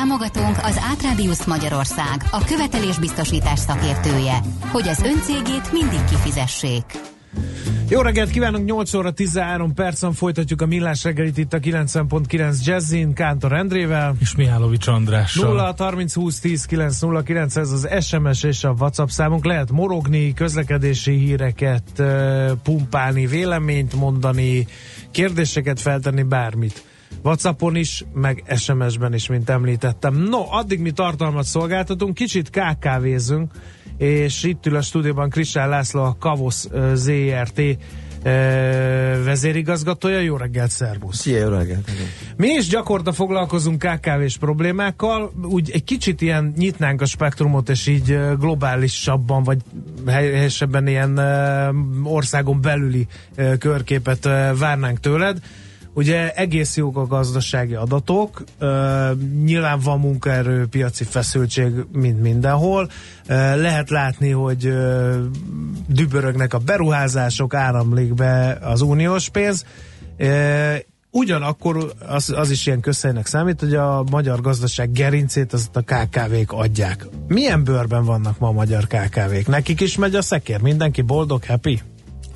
Támogatónk az Átrádiusz Magyarország, a követelésbiztosítás szakértője, hogy az öncégét mindig kifizessék. Jó reggelt kívánunk, 8 óra 13 percen folytatjuk a millás reggelit itt a 90.9 Jazzin, Kántor Endrével. És Mihálovics Andrással. 0 30 20 10 9 0 9, ez az SMS és a WhatsApp számunk. Lehet morogni, közlekedési híreket pumpálni, véleményt mondani, kérdéseket feltenni, bármit. Whatsappon is, meg SMS-ben is, mint említettem. No, addig mi tartalmat szolgáltatunk, kicsit KKV-zünk, és itt ül a stúdióban Kristán László, a Kavosz ZRT vezérigazgatója. Jó reggelt, szervusz! Szia, jó reggelt! Mi is gyakorta foglalkozunk KKV-s problémákkal, úgy egy kicsit ilyen nyitnánk a spektrumot, és így globálisabban, vagy helyesebben ilyen országon belüli körképet várnánk tőled. Ugye egész jók a gazdasági adatok, nyilván van munkaerő, piaci feszültség, mint mindenhol. Lehet látni, hogy dübörögnek a beruházások, áramlik be az uniós pénz. Ugyanakkor az, az is ilyen közhelynek számít, hogy a magyar gazdaság gerincét azt a KKV-k adják. Milyen bőrben vannak ma a magyar KKV-k? Nekik is megy a szekér? Mindenki boldog, happy?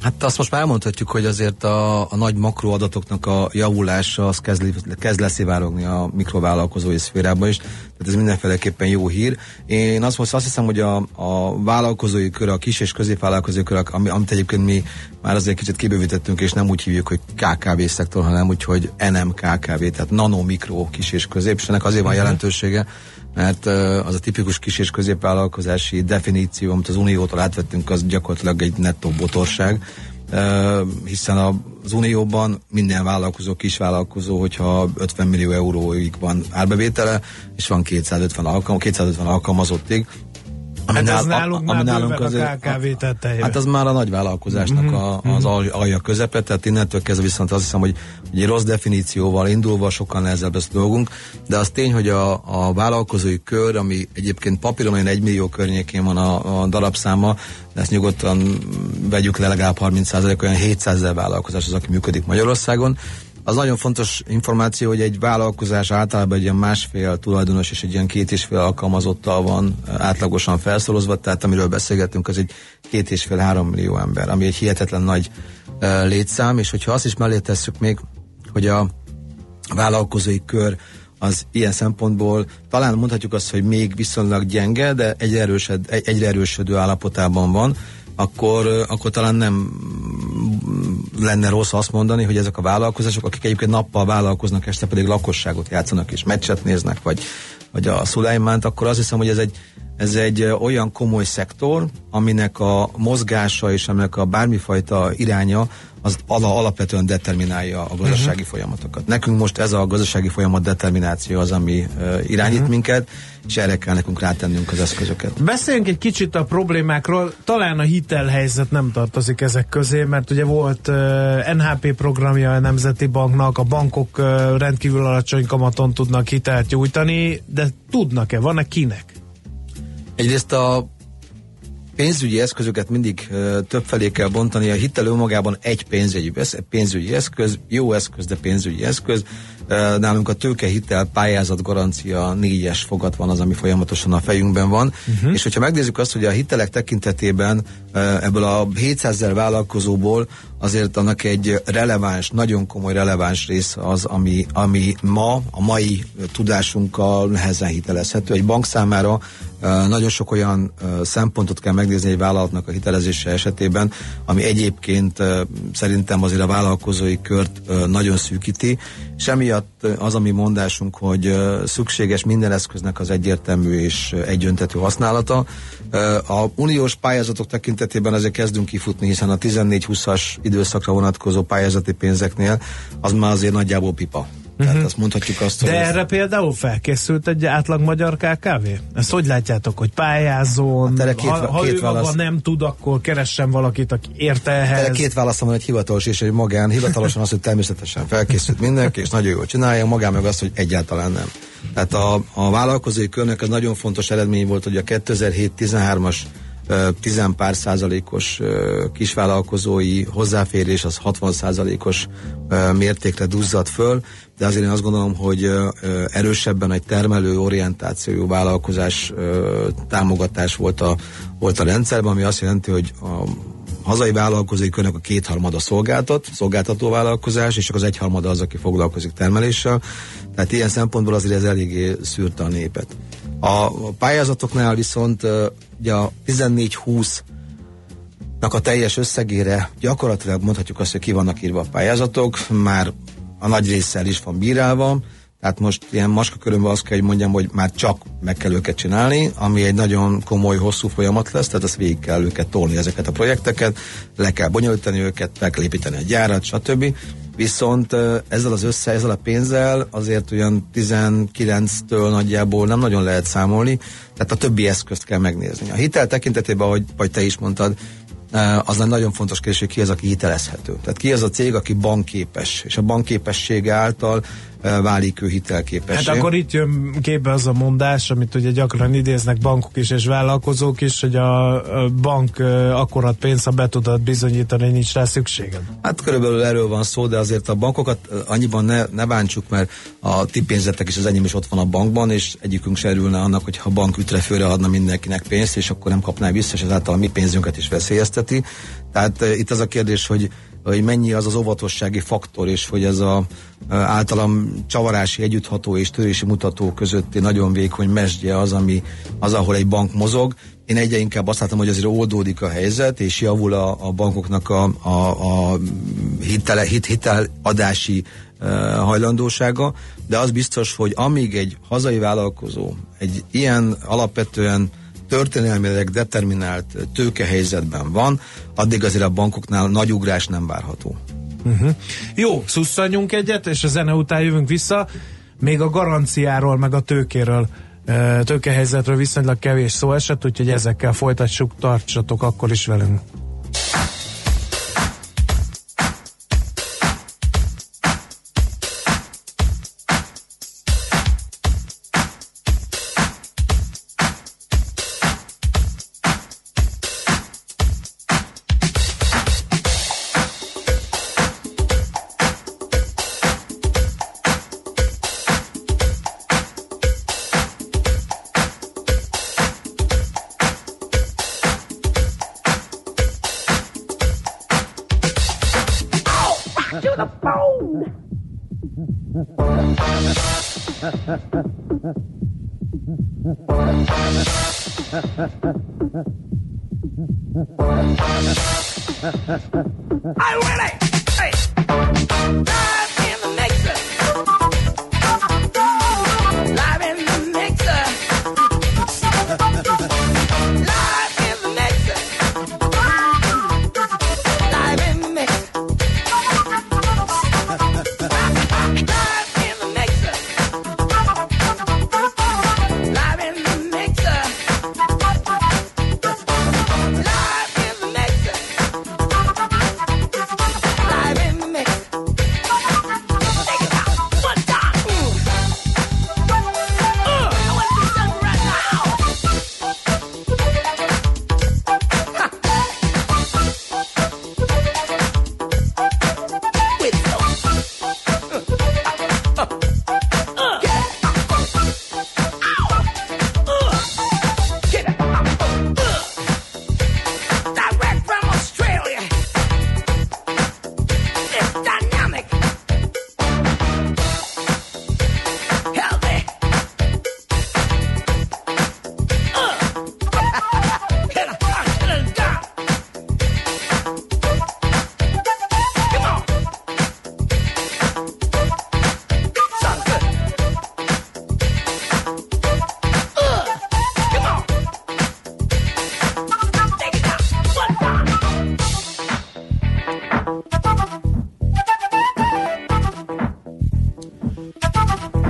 Hát azt most már elmondhatjuk, hogy azért a, a nagy makroadatoknak a javulása az kezd, kezd leszivárogni a mikrovállalkozói szférában is, tehát ez mindenféleképpen jó hír. Én azt most azt hiszem, hogy a, a vállalkozói kör, a kis és középvállalkozói kör, ami, amit egyébként mi már azért kicsit kibővítettünk, és nem úgy hívjuk, hogy KKV szektor, hanem úgy, hogy NMKKV, tehát nano, mikro, kis és közép, és ennek azért van mhm. jelentősége, mert az a tipikus kis és középvállalkozási definíció, amit az Uniótól átvettünk, az gyakorlatilag egy nettó botorság, hiszen az Unióban minden vállalkozó, kisvállalkozó, hogyha 50 millió euróig van árbevétele, és van 250, alkalm, 250 alkalmazottig, ami hát nál, ez nálunk ami már nálunk az, a KKV tetejébe. Hát az már a nagyvállalkozásnak mm-hmm. a, az mm-hmm. alja közepe, tehát innentől kezdve viszont azt hiszem, hogy egy rossz definícióval indulva sokkal nehezebb ezt dolgunk, de az tény, hogy a, a vállalkozói kör, ami egyébként papíron olyan 1 millió környékén van a, a darabszáma, de ezt nyugodtan vegyük le legalább 30 olyan 700 ezer vállalkozás az, aki működik Magyarországon, az nagyon fontos információ, hogy egy vállalkozás általában egy ilyen másfél tulajdonos és egy ilyen két és fél alkalmazottal van átlagosan felszorozva, tehát amiről beszélgetünk, az egy két és fél három millió ember, ami egy hihetetlen nagy uh, létszám, és hogyha azt is mellé tesszük még, hogy a vállalkozói kör az ilyen szempontból talán mondhatjuk azt, hogy még viszonylag gyenge, de egyre, erősöd, egyre erősödő állapotában van, akkor, akkor talán nem lenne rossz azt mondani, hogy ezek a vállalkozások, akik egyébként nappal vállalkoznak, este pedig lakosságot játszanak és meccset néznek, vagy, vagy a Szulajmánt, akkor azt hiszem, hogy ez egy, ez egy olyan komoly szektor, aminek a mozgása és aminek a bármifajta iránya az ala, alapvetően determinálja a gazdasági uh-huh. folyamatokat. Nekünk most ez a gazdasági folyamat determináció az, ami uh, irányít uh-huh. minket, és erre kell nekünk rátennünk az eszközöket. Beszéljünk egy kicsit a problémákról. Talán a hitelhelyzet nem tartozik ezek közé, mert ugye volt uh, NHP programja a Nemzeti Banknak, a bankok uh, rendkívül alacsony kamaton tudnak hitelt nyújtani, de tudnak-e, van-e kinek? Egyrészt a pénzügyi eszközöket mindig több felé kell bontani. A hitel önmagában egy pénzügyi, pénzügyi eszköz, jó eszköz, de pénzügyi eszköz. Nálunk a tőkehitel pályázat garancia négyes fogat van az, ami folyamatosan a fejünkben van. Uh-huh. És hogyha megnézzük azt, hogy a hitelek tekintetében ebből a 700 ezer vállalkozóból azért annak egy releváns, nagyon komoly releváns rész az, ami, ami ma a mai tudásunkkal nehezen hitelezhető. Egy bank számára nagyon sok olyan szempontot kell megnézni egy vállalatnak a hitelezése esetében, ami egyébként szerintem azért a vállalkozói kört nagyon szűkíti, és emiatt az, ami mondásunk, hogy szükséges minden eszköznek az egyértelmű és egyöntetű használata. A uniós pályázatok tekintetében azért kezdünk kifutni, hiszen a 14-20-as időszakra vonatkozó pályázati pénzeknél az már azért nagyjából pipa. Uh-huh. Tehát azt mondhatjuk azt, hogy... De ez... erre például felkészült egy átlag magyar KKV? Ezt hogy látjátok, hogy pályázón, hát két, ha, ha két ő válasz... nem tud, akkor keressen valakit, aki érte ehhez? Erre két válaszom van, egy hivatalos és egy magán. Hivatalosan az, hogy természetesen felkészült mindenki, és nagyon jól csinálja, magán meg az, hogy egyáltalán nem. Tehát a, a vállalkozói körnek az nagyon fontos eredmény volt, hogy a 2007-13-as 10 pár százalékos kisvállalkozói hozzáférés az 60 százalékos mértékre duzzadt föl, de azért én azt gondolom, hogy erősebben egy termelő orientációjú vállalkozás támogatás volt a, volt a rendszerben, ami azt jelenti, hogy a hazai vállalkozói körnek a kétharmada szolgáltat, szolgáltató vállalkozás, és csak az egyharmada az, aki foglalkozik termeléssel. Tehát ilyen szempontból azért ez eléggé szűrte a népet. A pályázatoknál viszont ugye a 14-20 a teljes összegére gyakorlatilag mondhatjuk azt, hogy ki vannak írva a pályázatok, már a nagy résszel is van bírálva, tehát most ilyen maska körülbelül azt kell, hogy mondjam, hogy már csak meg kell őket csinálni, ami egy nagyon komoly, hosszú folyamat lesz, tehát azt végig kell őket tolni ezeket a projekteket, le kell bonyolítani őket, meg kell építeni a gyárat, stb. Viszont ezzel az össze, ezzel a pénzzel azért olyan 19-től nagyjából nem nagyon lehet számolni, tehát a többi eszközt kell megnézni. A hitel tekintetében, ahogy vagy te is mondtad, az nagyon fontos kérdés, hogy ki az, aki hitelezhető. Tehát ki az a cég, aki bankképes, és a bankképessége által válik ő hitelképessé. Hát akkor itt jön képbe az a mondás, amit ugye gyakran idéznek bankok is és vállalkozók is, hogy a bank akkorat pénz, ha be tudod bizonyítani, nincs rá szükséged. Hát körülbelül erről van szó, de azért a bankokat annyiban ne, ne bántsuk, mert a ti pénzetek is az enyém is ott van a bankban, és egyikünk se örülne annak, hogyha a bank ütrefőre adna mindenkinek pénzt, és akkor nem kapná vissza, és ezáltal a mi pénzünket is veszélyezteti. Tehát itt az a kérdés, hogy hogy mennyi az az óvatossági faktor, és hogy ez a általam csavarási, együttható és törési mutató közötti nagyon vékony mesdje az, ami az, ahol egy bank mozog. Én egyre inkább azt látom, hogy azért oldódik a helyzet, és javul a, a bankoknak a, a, a hitele, hit, hiteladási uh, hajlandósága, de az biztos, hogy amíg egy hazai vállalkozó egy ilyen alapvetően történelmileg determinált tőkehelyzetben van, addig azért a bankoknál nagy ugrás nem várható. Uh-huh. Jó, szusszanjunk egyet, és a zene után jövünk vissza. Még a garanciáról, meg a tőkéről, tőkehelyzetről viszonylag kevés szó esett, úgyhogy ezekkel folytassuk, tartsatok akkor is velünk. I win ¡Ay! ¡Ay!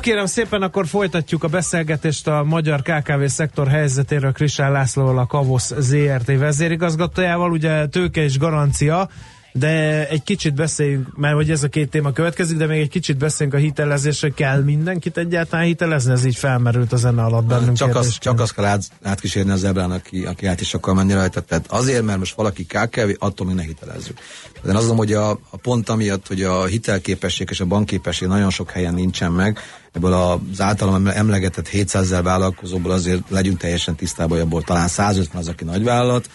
kérem szépen, akkor folytatjuk a beszélgetést a magyar KKV szektor helyzetéről Krisán Lászlóval, a Kavosz ZRT vezérigazgatójával. Ugye tőke és garancia, de egy kicsit beszéljünk, mert hogy ez a két téma következik, de még egy kicsit beszéljünk a hitelezésre. Kell mindenkit egyáltalán hitelezni? Ez így felmerült a zene alatt bennünk. Csak, az, csak azt kell át, átkísérni az ebrán, aki, aki át is akar menni rajta. Tehát azért, mert most valaki KKV, attól még ne hitelezzük. De azt hogy a, a pont amiatt, hogy a hitelképesség és a bankképesség nagyon sok helyen nincsen meg, ebből az általam emlegetett 700 ezer vállalkozóból azért legyünk teljesen tisztában, hogy abból talán 150 az, aki nagyvállalat,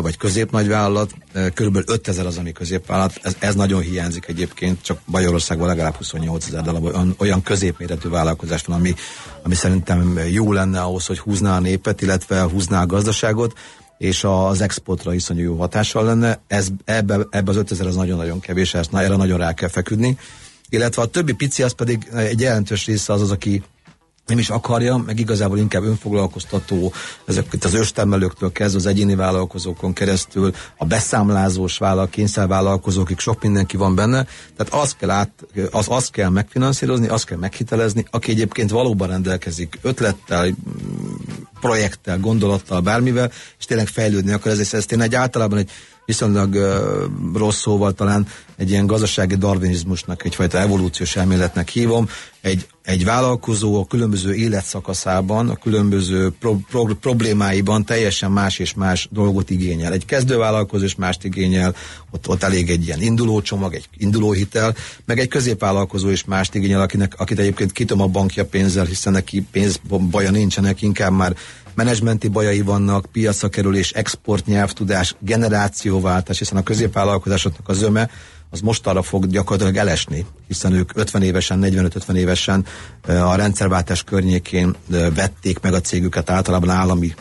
vagy középnagyvállalat, körülbelül 5000 az, ami középvállalat, ez, ez nagyon hiányzik egyébként, csak Magyarországban legalább 28 ezer darab olyan, olyan középméretű vállalkozás van, ami, ami szerintem jó lenne ahhoz, hogy húzná a népet, illetve húzná a gazdaságot, és az exportra iszonyú jó hatással lenne. Ez, ebbe, ebbe az 5000 az nagyon-nagyon kevés, ezt, erre nagyon rá kell feküdni. Illetve a többi pici az pedig egy jelentős része az az, aki nem is akarja, meg igazából inkább önfoglalkoztató, ezek itt az őstermelőktől kezdve az egyéni vállalkozókon keresztül, a beszámlázós vállal, kényszervállalkozókig sok mindenki van benne, tehát azt kell, át, az, azt kell megfinanszírozni, azt kell meghitelezni, aki egyébként valóban rendelkezik ötlettel, projekttel, gondolattal, bármivel, és tényleg fejlődni akar. Ez, ezt én egy általában egy viszonylag uh, rossz szóval talán egy ilyen gazdasági darwinizmusnak, egyfajta evolúciós elméletnek hívom. Egy, egy vállalkozó a különböző életszakaszában, a különböző pro, pro, problémáiban teljesen más és más dolgot igényel. Egy kezdővállalkozó is mást igényel, ott, ott elég egy ilyen indulócsomag, egy indulóhitel, meg egy középvállalkozó is mást igényel, akinek, akit egyébként kitom a bankja pénzzel, hiszen neki pénz baja nincsenek, inkább már menedzsmenti bajai vannak, piacra kerülés, export nyelvtudás, generációváltás, hiszen a középvállalkozásoknak a zöme az most arra fog gyakorlatilag elesni, hiszen ők 50 évesen, 45-50 évesen a rendszerváltás környékén vették meg a cégüket általában állami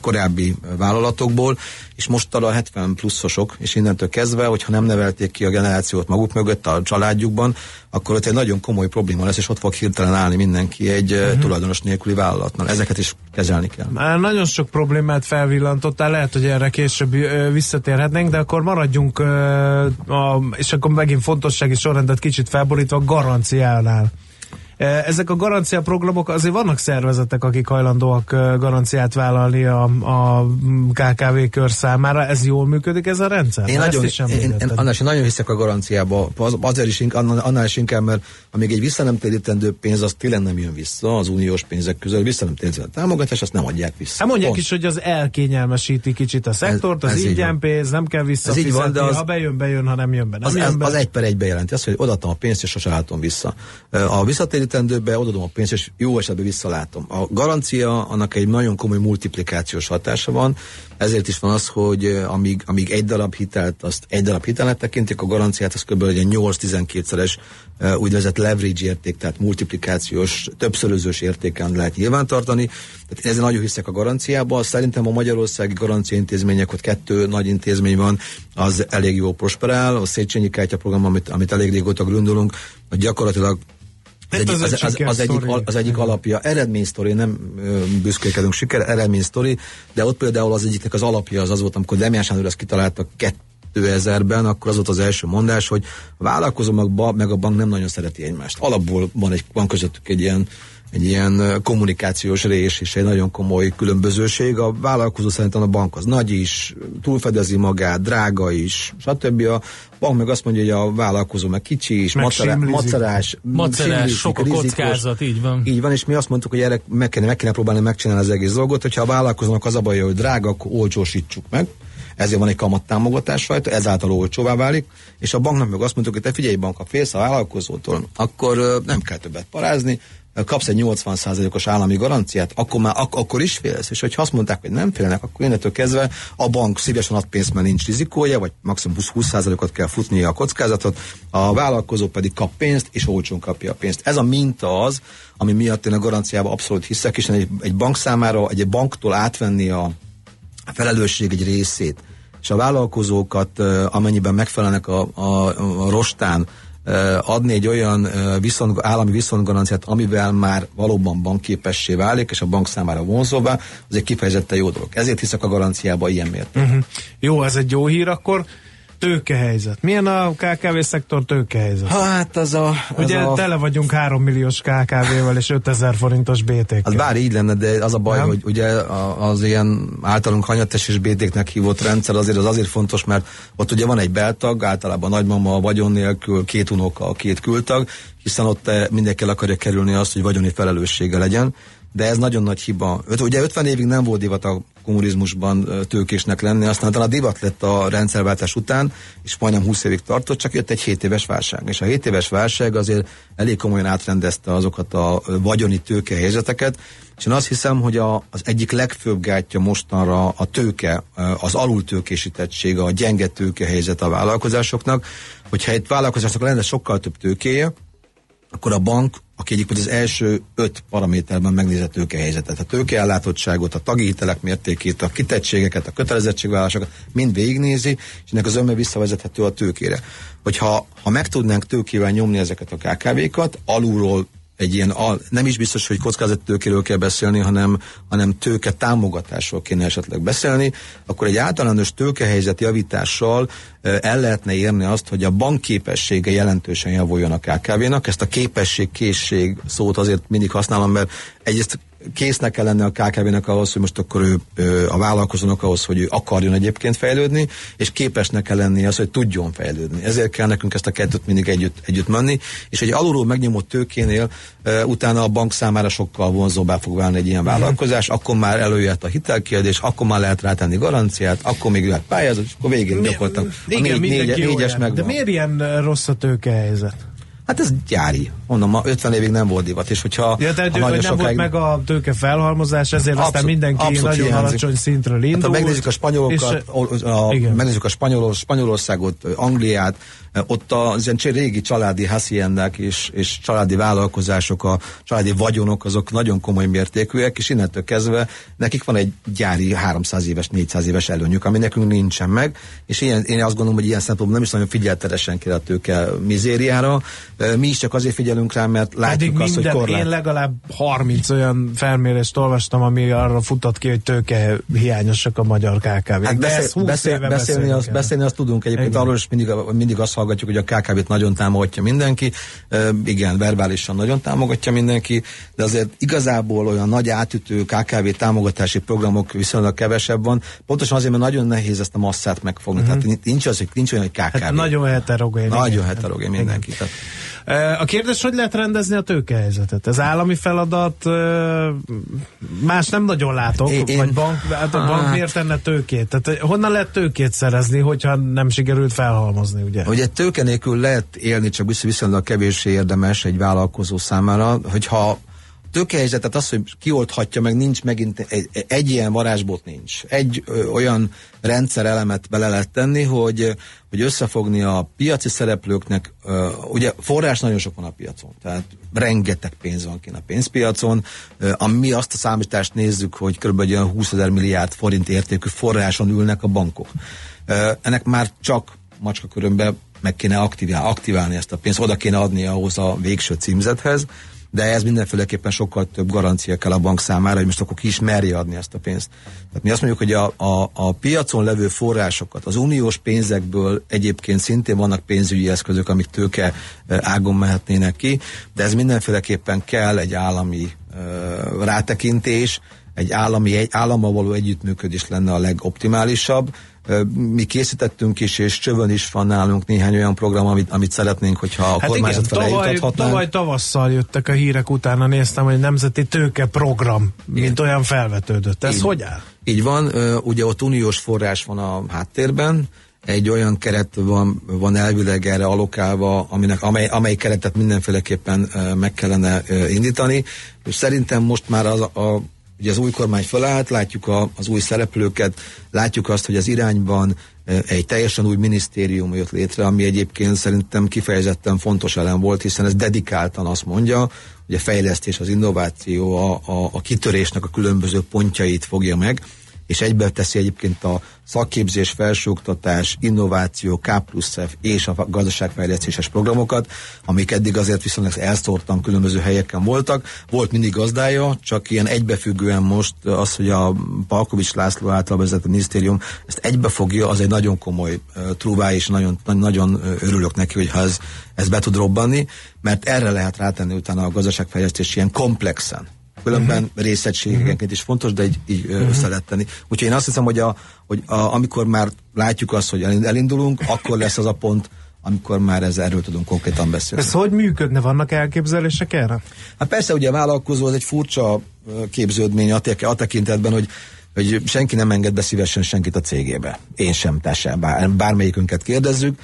korábbi vállalatokból, és most a 70 pluszosok, és innentől kezdve, hogyha nem nevelték ki a generációt maguk mögött a családjukban, akkor ott egy nagyon komoly probléma lesz, és ott fog hirtelen állni mindenki egy uh-huh. tulajdonos nélküli vállalatnál. Ezeket is kezelni kell. Már nagyon sok problémát felvillantottál, lehet, hogy erre később visszatérhetnénk, de akkor maradjunk, a, és akkor megint fontossági sorrendet kicsit felborítva, garanciánál. E, ezek a garancia programok, azért vannak szervezetek, akik hajlandóak e, garanciát vállalni a, a KKV kör számára. Ez jól működik ez a rendszer? Én, nagyon, én, én, annál is nagyon hiszek a garanciába. Az, azért is, annál, is inkább, mert amíg egy vissza nem térítendő pénz, az tényleg nem jön vissza az uniós pénzek közül, vissza nem térítendő támogatás, azt nem adják vissza. Hát mondják Pont. is, hogy az elkényelmesíti kicsit a szektort, ez, ez az ingyen pénz, nem kell visszafizetni, van, de az, ha bejön, bejön, ha nem jön be. Nem az, jön be. az egy per egy bejelenti, azt, hogy odaadtam a pénzt, és sose látom vissza. A visszatérítendőbe odaadom a pénzt, és jó esetben visszalátom. A garancia, annak egy nagyon komoly multiplikációs hatása van, ezért is van az, hogy amíg, amíg egy darab hitelt, azt egy darab hitelnek tekintik, a garanciát az kb. egy 8-12-szeres úgynevezett leverage érték, tehát multiplikációs, többszörözős értéken lehet nyilvántartani. Tehát ezzel nagyon hiszek a garanciába. Szerintem a magyarországi garancia intézmények, ott kettő nagy intézmény van, az elég jó prosperál. A Széchenyi Kártya program, amit, amit elég régóta gondolunk, gyakorlatilag az egyik, az, az, az, egyik, az egyik alapja, eredménysztori, nem büszkélkedünk siker, eredménysztori, de ott például az egyiknek az alapja az az volt, amikor Demián Sándor ezt kitalálta 2000-ben, akkor az volt az első mondás, hogy a vállalkozó meg a bank nem nagyon szereti egymást. Alapból van, egy, van közöttük egy ilyen egy ilyen kommunikációs rés és egy nagyon komoly különbözőség. A vállalkozó szerintem a bank az nagy is, túlfedezi magát, drága is, stb. A bank meg azt mondja, hogy a vállalkozó meg kicsi is, meg macerá, macerás, macerás sok a kockázat, így van. Így van, és mi azt mondtuk, hogy erre meg kéne, meg kéne próbálni megcsinálni az egész dolgot, hogyha a vállalkozónak az a baj, hogy drága, akkor olcsósítsuk meg ezért van egy kamattámogatás rajta, ezáltal olcsóvá válik, és a banknak meg azt mondtuk, hogy te figyelj bank, ha félsz a vállalkozótól, akkor nem kell többet parázni, kapsz egy 80%-os állami garanciát, akkor már ak- akkor is félsz. És hogyha azt mondták, hogy nem félnek, akkor innentől kezdve a bank szívesen ad pénzt, mert nincs rizikója, vagy maximum 20%-ot kell futnia a kockázatot, a vállalkozó pedig kap pénzt, és olcsón kapja a pénzt. Ez a minta az, ami miatt én a garanciába abszolút hiszek, és egy, egy bank számára, egy banktól átvenni a felelősség egy részét, és a vállalkozókat, amennyiben megfelelnek a, a, a rostán, adni egy olyan viszont, állami viszontgaranciát, amivel már valóban bankképessé válik, és a bank számára vonzóvá, az egy kifejezetten jó dolog. Ezért hiszek a garanciába ilyen mértékben. Uh-huh. Jó, ez egy jó hír akkor. Tőkehelyzet. Milyen a KKV szektor tőkehelyzet? Hát az a... Az Ugye a... tele vagyunk 3 milliós KKV-vel és 5000 forintos BT-kkel. Az bár így lenne, de az a baj, Nem? hogy ugye az ilyen általunk hanyattes és BT-knek hívott rendszer azért az azért fontos, mert ott ugye van egy beltag, általában nagymama vagyon nélkül, két unoka, két kültag, hiszen ott eh, mindenki akarja kerülni azt, hogy vagyoni felelőssége legyen de ez nagyon nagy hiba. Ugye 50 évig nem volt divat a kommunizmusban tőkésnek lenni, aztán talán divat lett a rendszerváltás után, és majdnem 20 évig tartott, csak jött egy 7 éves válság. És a 7 éves válság azért elég komolyan átrendezte azokat a vagyoni tőke helyzeteket, és én azt hiszem, hogy a, az egyik legfőbb gátja mostanra a tőke, az alultőkésítettség, a gyenge tőke helyzet a vállalkozásoknak, hogyha egy vállalkozásnak lenne sokkal több tőkéje, akkor a bank, aki egyik az első öt paraméterben megnézett tőkehelyzetet, a tőkeellátottságot, a tagi hitelek mértékét, a kitettségeket, a kötelezettségvállalásokat mind végignézi, és ennek az önme visszavezethető a tőkére. Hogyha ha meg tudnánk tőkével nyomni ezeket a KKV-kat, alulról egy ilyen, nem is biztos, hogy kockázattőkéről kell beszélni, hanem, hanem tőke támogatásról kéne esetleg beszélni, akkor egy általános tőkehelyzet javítással el lehetne érni azt, hogy a bank képessége jelentősen javuljon a KKV-nak. Ezt a képesség, készség szót azért mindig használom, mert egyrészt késznek kell lenni a KKV-nek ahhoz, hogy most akkor ő, ő a vállalkozónak ahhoz, hogy ő akarjon egyébként fejlődni, és képesnek kell lenni az, hogy tudjon fejlődni. Ezért kell nekünk ezt a kettőt mindig együtt, együtt menni, és egy alulról megnyomott tőkénél e, utána a bank számára sokkal vonzóbbá fog válni egy ilyen vállalkozás, akkor már előjött a hitelkérdés, akkor már lehet rátenni garanciát, akkor még lehet pályázat, és akkor végén gyakorlatilag a négy, négy, négyes meg. De miért ilyen rossz a tőkehelyzet? Hát ez gyári. Mondom, ma 50 évig nem volt divat, és hogyha... Ja, tehát, ha hogy nem sokáig... volt meg a tőke felhalmozás, ezért abszolút, aztán mindenki abszolút nagyon hiányzik. alacsony szintről indult. Hát, ha megnézzük a spanyolokat, és, a, megnézzük a Spanyol, Spanyolországot, Angliát, ott az ilyen régi családi haciendák és, és családi vállalkozások, a családi vagyonok, azok nagyon komoly mértékűek, és innentől kezdve nekik van egy gyári 300 éves, 400 éves előnyük, ami nekünk nincsen meg, és ilyen, én azt gondolom, hogy ilyen szempontból nem is nagyon figyelteresen kell a tőke mizériára. Mi is csak azért figyelünk rá, mert látjuk Pedig azt, minden, hogy korlát... Én legalább 30 olyan felmérést olvastam, ami arra futott ki, hogy tőke hiányosak a magyar KKV. Hát beszél, beszél, beszélni, azt, beszélni azt tudunk egyébként, Igen. arról is mindig, mindig azt hallgatjuk, hogy a KKV-t nagyon támogatja mindenki, e, igen, verbálisan nagyon támogatja mindenki, de azért igazából olyan nagy átütő KKV támogatási programok viszonylag kevesebb van, pontosan azért, mert nagyon nehéz ezt a masszát megfogni. Uh-huh. Tehát nincs, az, hogy nincs olyan, hogy KKV. Hát nagyon heterogén. Nagyon igen. heterogén mindenki. Igen. Tehát. A kérdés, hogy lehet rendezni a tőkehelyzetet? Ez állami feladat, más nem nagyon látok, én, vagy bank, hát a bank miért tenne tőkét? Tehát honnan lehet tőkét szerezni, hogyha nem sikerült felhalmozni, ugye? Ugye tőke nélkül lehet élni, csak viszonylag kevéssé érdemes egy vállalkozó számára, hogyha tőkehelyzetet az, hogy kioldhatja, meg nincs megint egy, egy ilyen varázsbot nincs. Egy ö, olyan rendszerelemet bele lehet tenni, hogy, hogy összefogni a piaci szereplőknek, ö, ugye forrás nagyon sok van a piacon, tehát rengeteg pénz van kint a pénzpiacon, ö, ami azt a számítást nézzük, hogy kb. 20 ezer milliárd forint értékű forráson ülnek a bankok. Ö, ennek már csak macska körömben meg kéne aktiválni, aktiválni ezt a pénzt, oda kéne adni ahhoz a végső címzethez, de ez mindenféleképpen sokkal több garancia kell a bank számára, hogy most akkor ki is merje adni ezt a pénzt. Tehát mi azt mondjuk, hogy a, a, a piacon levő forrásokat, az uniós pénzekből egyébként szintén vannak pénzügyi eszközök, amik tőke ágon mehetnének ki, de ez mindenféleképpen kell egy állami uh, rátekintés, egy állami, egy állammal való együttműködés lenne a legoptimálisabb, mi készítettünk is, és csövön is van nálunk néhány olyan program, amit, amit szeretnénk, hogyha a hát kormányzat igen, tavaly, tavaly tavasszal jöttek a hírek utána, néztem, hogy nemzeti tőke program, mint igen. olyan felvetődött. Ez Így. hogy áll? Így van, ugye ott uniós forrás van a háttérben, egy olyan keret van, van elvileg erre alokálva, aminek, amely, amely keretet mindenféleképpen meg kellene indítani. És szerintem most már az, a, Ugye az új kormány felállt, látjuk a, az új szereplőket, látjuk azt, hogy az irányban egy teljesen új minisztérium jött létre, ami egyébként szerintem kifejezetten fontos elem volt, hiszen ez dedikáltan azt mondja, hogy a fejlesztés, az innováció, a, a, a kitörésnek a különböző pontjait fogja meg, és egybe teszi egyébként a szakképzés, felsőoktatás, innováció, K plusz F és a gazdaságfejlesztéses programokat, amik eddig azért viszonylag elszórtan különböző helyeken voltak. Volt mindig gazdája, csak ilyen egybefüggően most az, hogy a Palkovics László által vezetett minisztérium ezt egybefogja, az egy nagyon komoly trúvá, és nagyon, nagyon örülök neki, hogyha ez, ez be tud robbanni, mert erre lehet rátenni utána a gazdaságfejlesztés ilyen komplexen különben uh-huh. részegységenként is fontos, de így, így uh-huh. össze lehet tenni. Úgyhogy én azt hiszem, hogy, a, hogy a, amikor már látjuk azt, hogy elindulunk, akkor lesz az a pont, amikor már ez, erről tudunk konkrétan beszélni. Ez hogy működne? Vannak elképzelések erre? Hát persze, ugye a vállalkozó az egy furcsa képződmény a tekintetben, hogy hogy senki nem enged be szívesen senkit a cégébe. Én sem, te sem, bár, bármelyikünket kérdezzük.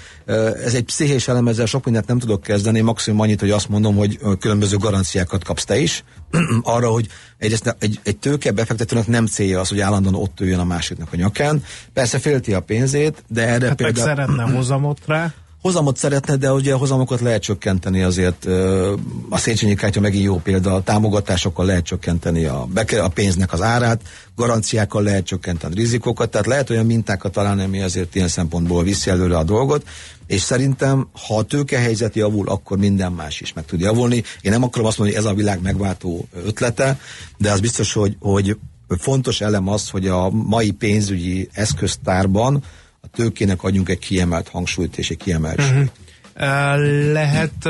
Ez egy pszichés elem, ezzel sok mindent nem tudok kezdeni, maximum annyit, hogy azt mondom, hogy különböző garanciákat kapsz te is, arra, hogy egyrészt egy, egy tőke befektetőnek nem célja az, hogy állandóan ott üljön a másiknak a nyakán. Persze félti a pénzét, de erre hát például... szeretne hozamot rá hozamot szeretne, de ugye a hozamokat lehet csökkenteni azért. A Széchenyi kártya megint jó példa, a támogatásokkal lehet csökkenteni a, a pénznek az árát, garanciákkal lehet csökkenteni rizikókat, tehát lehet olyan mintákat találni, ami azért ilyen szempontból viszi előre a dolgot, és szerintem, ha a tőkehelyzet javul, akkor minden más is meg tud javulni. Én nem akarom azt mondani, hogy ez a világ megváltó ötlete, de az biztos, hogy, hogy fontos elem az, hogy a mai pénzügyi eszköztárban a tőkének adjunk egy kiemelt hangsúlyt és egy kiemelt uh-huh. Lehet,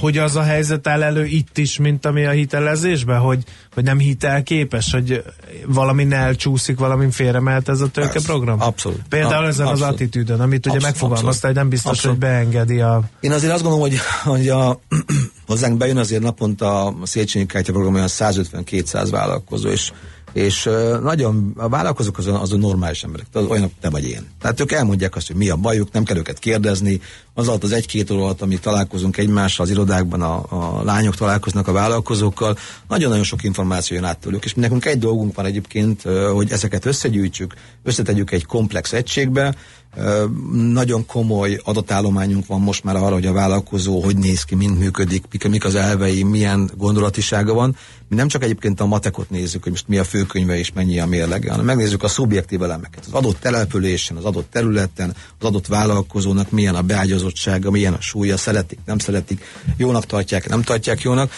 hogy az a helyzet áll elő itt is, mint ami a hitelezésben, hogy, hogy nem hitelképes, hogy valami elcsúszik, valami félremelt ez a tőkeprogram? Abszolút. Például a, ezen abszolút. az attitűdön, amit ugye megfogalmazta, hogy nem biztos, abszolút. hogy beengedi a... Én azért azt gondolom, hogy, hogy a, hozzánk bejön azért naponta a Széchenyi Kártya program olyan 150-200 vállalkozó, és és nagyon a vállalkozók azon, azon normális emberek, az olyanok te vagy én. Tehát ők elmondják azt, hogy mi a bajuk, nem kell őket kérdezni. Az alatt az egy-két óra alatt, amíg találkozunk egymással az irodákban, a, a lányok találkoznak a vállalkozókkal, nagyon-nagyon sok információ jön át tőlük, és nekünk egy dolgunk van egyébként, hogy ezeket összegyűjtsük, összetegyük egy komplex egységbe, nagyon komoly adatállományunk van most már arra, hogy a vállalkozó hogy néz ki, mind működik, mik, mik az elvei, milyen gondolatisága van. Mi nem csak egyébként a matekot nézzük, hogy most mi a főkönyve és mennyi a mérlege, hanem megnézzük a szubjektív elemeket. Az adott településen, az adott területen, az adott vállalkozónak milyen a beágyazottsága, milyen a súlya, szeretik, nem szeretik, jónak tartják, nem tartják jónak.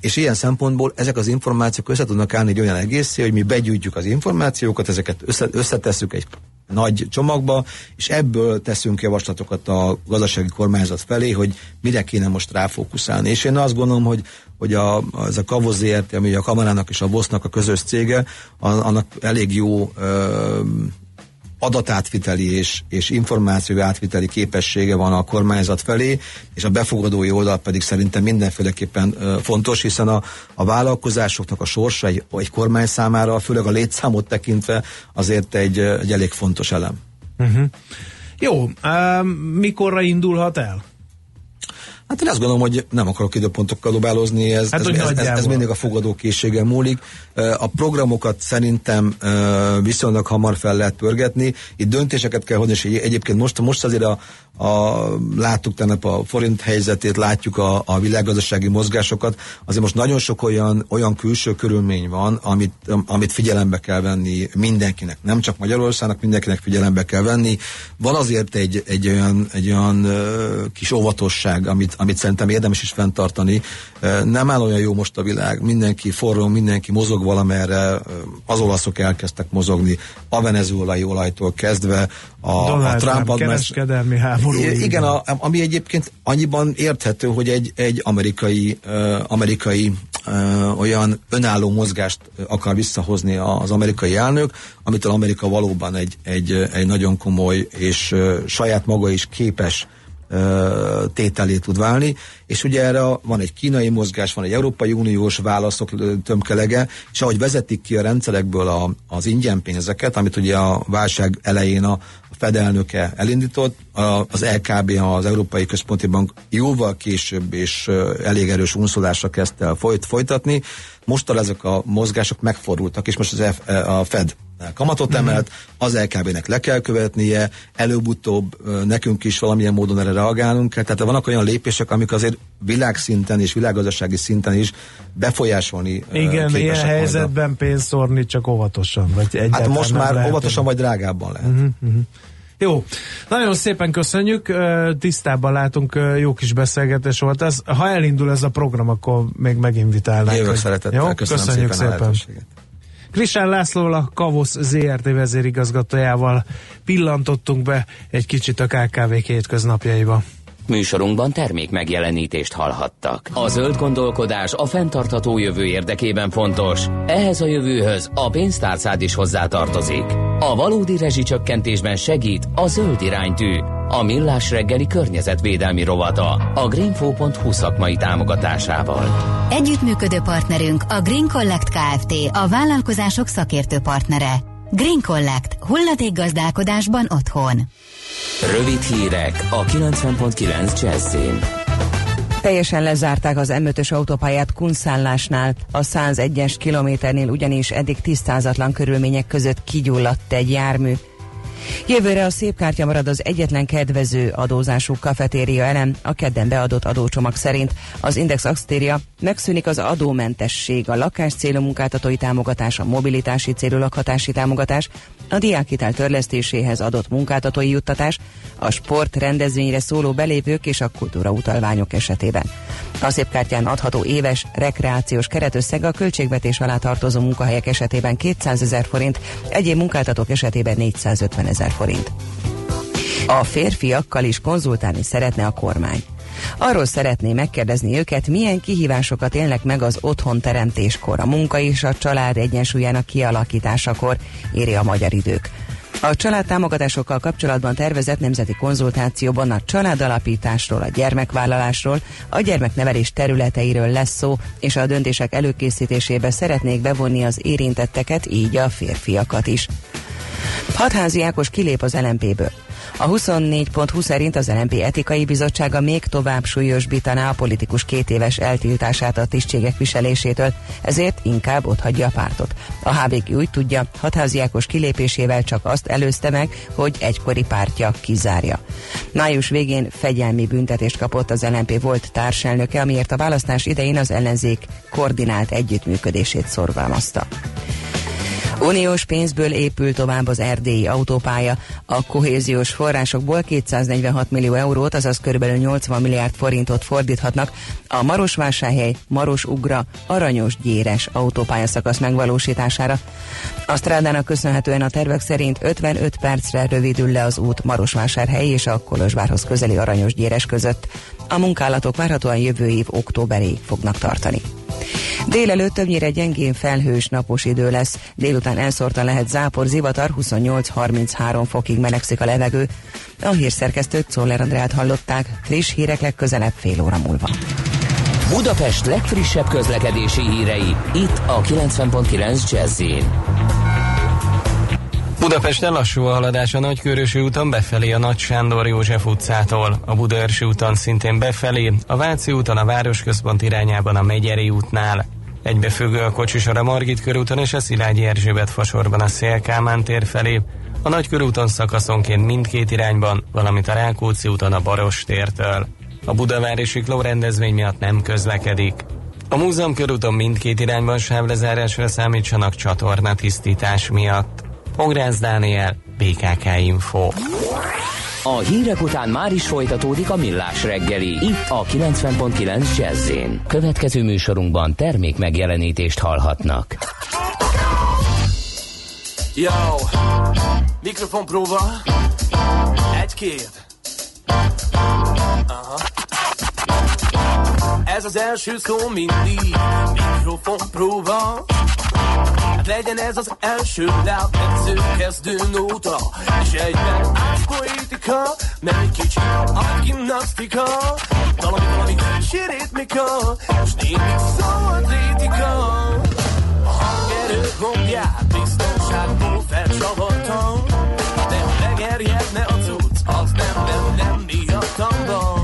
És ilyen szempontból ezek az információk össze tudnak állni egy olyan egészé, hogy mi begyűjtjük az információkat, ezeket össze, összetesszük egy nagy csomagba, és ebből teszünk javaslatokat a gazdasági kormányzat felé, hogy mire kéne most ráfókuszálni. És én azt gondolom, hogy, hogy a, az a Kavoz ZRT, ami a Kamarának és a Vosznak a közös cége, annak elég jó ö, adatátviteli és, és információ átviteli képessége van a kormányzat felé, és a befogadói oldal pedig szerintem mindenféleképpen fontos, hiszen a, a vállalkozásoknak a sorsa egy, egy kormány számára, főleg a létszámot tekintve azért egy, egy elég fontos elem. Uh-huh. Jó, uh, mikorra indulhat el? Hát én azt gondolom, hogy nem akarok időpontokkal dobálozni, ez, hát, ez, ez, ez, ez mindig a fogadókészségen múlik. A programokat szerintem viszonylag hamar fel lehet pörgetni. Itt döntéseket kell hozni, és egyébként most, most azért a, a, láttuk tegnap a forint helyzetét, látjuk a, a világgazdasági mozgásokat. Azért most nagyon sok olyan, olyan külső körülmény van, amit, amit figyelembe kell venni mindenkinek. Nem csak Magyarországnak, mindenkinek figyelembe kell venni. Van azért egy, egy olyan, egy olyan kis óvatosság, amit, amit szerintem érdemes is fenntartani. Nem áll olyan jó most a világ, mindenki forró, mindenki mozog valamerre, az olaszok elkezdtek mozogni, a venezuelai olajtól kezdve, a, a Trump kereskedelmi háború. Igen, a, ami egyébként annyiban érthető, hogy egy, egy amerikai, amerikai olyan önálló mozgást akar visszahozni az amerikai elnök, amitől Amerika valóban egy, egy, egy nagyon komoly és saját maga is képes uh, tételé tud válni, és ugye erre van egy kínai mozgás, van egy Európai Uniós válaszok tömkelege, és ahogy vezetik ki a rendszerekből a, az ingyen pénzeket, amit ugye a válság elején a, fedelnöke elindított, az LKB, az Európai Központi Bank jóval később és elég erős unszolásra kezdte folyt, folytatni. Mostal ezek a mozgások megfordultak, és most az F, a Fed kamatot emelt, az LKB-nek le kell követnie, előbb-utóbb nekünk is valamilyen módon erre reagálnunk kell. Tehát vannak olyan lépések, amik azért világszinten és világgazdasági szinten is befolyásolni Igen, ilyen helyzetben pénzt szórni csak óvatosan. Vagy hát most már lehet, óvatosan vagy drágábban lehet. Uh-huh, uh-huh. Jó, nagyon szépen köszönjük, tisztában látunk, jó kis beszélgetés volt ez. Ha elindul ez a program, akkor még meginvitálnánk. Jövök szeretettel, jó? köszönöm Köszönjük szépen. szépen. Krisán Lászlóval a Kavosz ZRT vezérigazgatójával pillantottunk be egy kicsit a KKV hétköznapjaiba. Műsorunkban termék megjelenítést hallhattak. A zöld gondolkodás a fenntartható jövő érdekében fontos. Ehhez a jövőhöz a pénztárcád is hozzátartozik. A valódi rezsicsökkentésben segít a zöld iránytű, a millás reggeli környezetvédelmi rovata a greenfo.hu szakmai támogatásával. Együttműködő partnerünk a Green Collect Kft. a vállalkozások szakértő partnere. Green Collect. Hulladékgazdálkodásban otthon. Rövid hírek a 90.9 Jazzin. Teljesen lezárták az M5-ös autópályát Kunszállásnál. A 101-es kilométernél ugyanis eddig tisztázatlan körülmények között kigyulladt egy jármű. Jövőre a szép kártya marad az egyetlen kedvező adózású kafetéria elem, a kedden beadott adócsomag szerint. Az Index Axtéria megszűnik az adómentesség, a lakás célú munkáltatói támogatás, a mobilitási célú lakhatási támogatás, a diákhitel törlesztéséhez adott munkáltatói juttatás, a sport rendezvényre szóló belépők és a kultúra utalványok esetében. A szép kártyán adható éves rekreációs keretösszeg a költségvetés alá tartozó munkahelyek esetében 200 ezer forint, egyéb munkáltatók esetében 450 ezer forint. A férfiakkal is konzultálni szeretne a kormány. Arról szeretné megkérdezni őket, milyen kihívásokat élnek meg az otthon teremtéskor, a munka és a család egyensúlyának kialakításakor, írja a magyar idők. A családtámogatásokkal kapcsolatban tervezett nemzeti konzultációban a családalapításról, a gyermekvállalásról, a gyermeknevelés területeiről lesz szó, és a döntések előkészítésébe szeretnék bevonni az érintetteket, így a férfiakat is. Hatházi Ákos kilép az LMP-ből. A 24.20 szerint az LMP etikai bizottsága még tovább súlyosbítaná a politikus két éves eltiltását a tisztségek viselésétől, ezért inkább otthagyja a pártot. A HBG úgy tudja, hatháziákos kilépésével csak azt előzte meg, hogy egykori pártja kizárja. Május végén fegyelmi büntetést kapott az LMP volt társelnöke, amiért a választás idején az ellenzék koordinált együttműködését szorgalmazta. Uniós pénzből épül tovább az erdélyi autópálya. A kohéziós forrásokból 246 millió eurót, azaz kb. 80 milliárd forintot fordíthatnak a Marosvásárhely, Maros-Ugra, Aranyos-Gyéres autópályaszakasz megvalósítására. A strádának köszönhetően a tervek szerint 55 percre rövidül le az út Marosvásárhely és a Kolozsvárhoz közeli Aranyos-Gyéres között. A munkálatok várhatóan jövő év októberig fognak tartani. Délelőtt többnyire gyengén felhős napos idő lesz, délután elszórtan lehet zápor, zivatar, 28-33 fokig melegszik a levegő. A hírszerkesztőt Czoller Andrát hallották, friss hírek legközelebb fél óra múlva. Budapest legfrissebb közlekedési hírei, itt a 90.9 jazz Budapesten lassú a haladás a Nagykörösi úton befelé a Nagy Sándor József utcától, a Budaörsi úton szintén befelé, a Váci úton a Városközpont irányában a Megyeri útnál. Egybefüggő a kocsisor a Margit körúton és a Szilágyi Erzsébet fasorban a Szélkámán tér felé, a Nagykörúton szakaszonként mindkét irányban, valamint a Rákóczi úton a Baros tértől. A Budavári Sikló rendezvény miatt nem közlekedik. A múzeum körúton mindkét irányban sávlezárásra számítsanak csatorna tisztítás miatt. Pongrász Dániel, BKK Info. A hírek után már is folytatódik a millás reggeli, itt a 90.9 jazz Következő műsorunkban termék megjelenítést hallhatnak. Yo, mikrofon próba, egy-két. Aha. Ez az első szó mindig, mikrofon próba. Hát legyen ez az első láb, tetsző kezdő nóta És egyben poétika, nem egy kicsi gimnasztika. Valami, valami sérétmika, és némi rétika A hangerő gombját biztonságból felcsavartam De ha megerjedne a cucc, az nem, nem, nem miattam van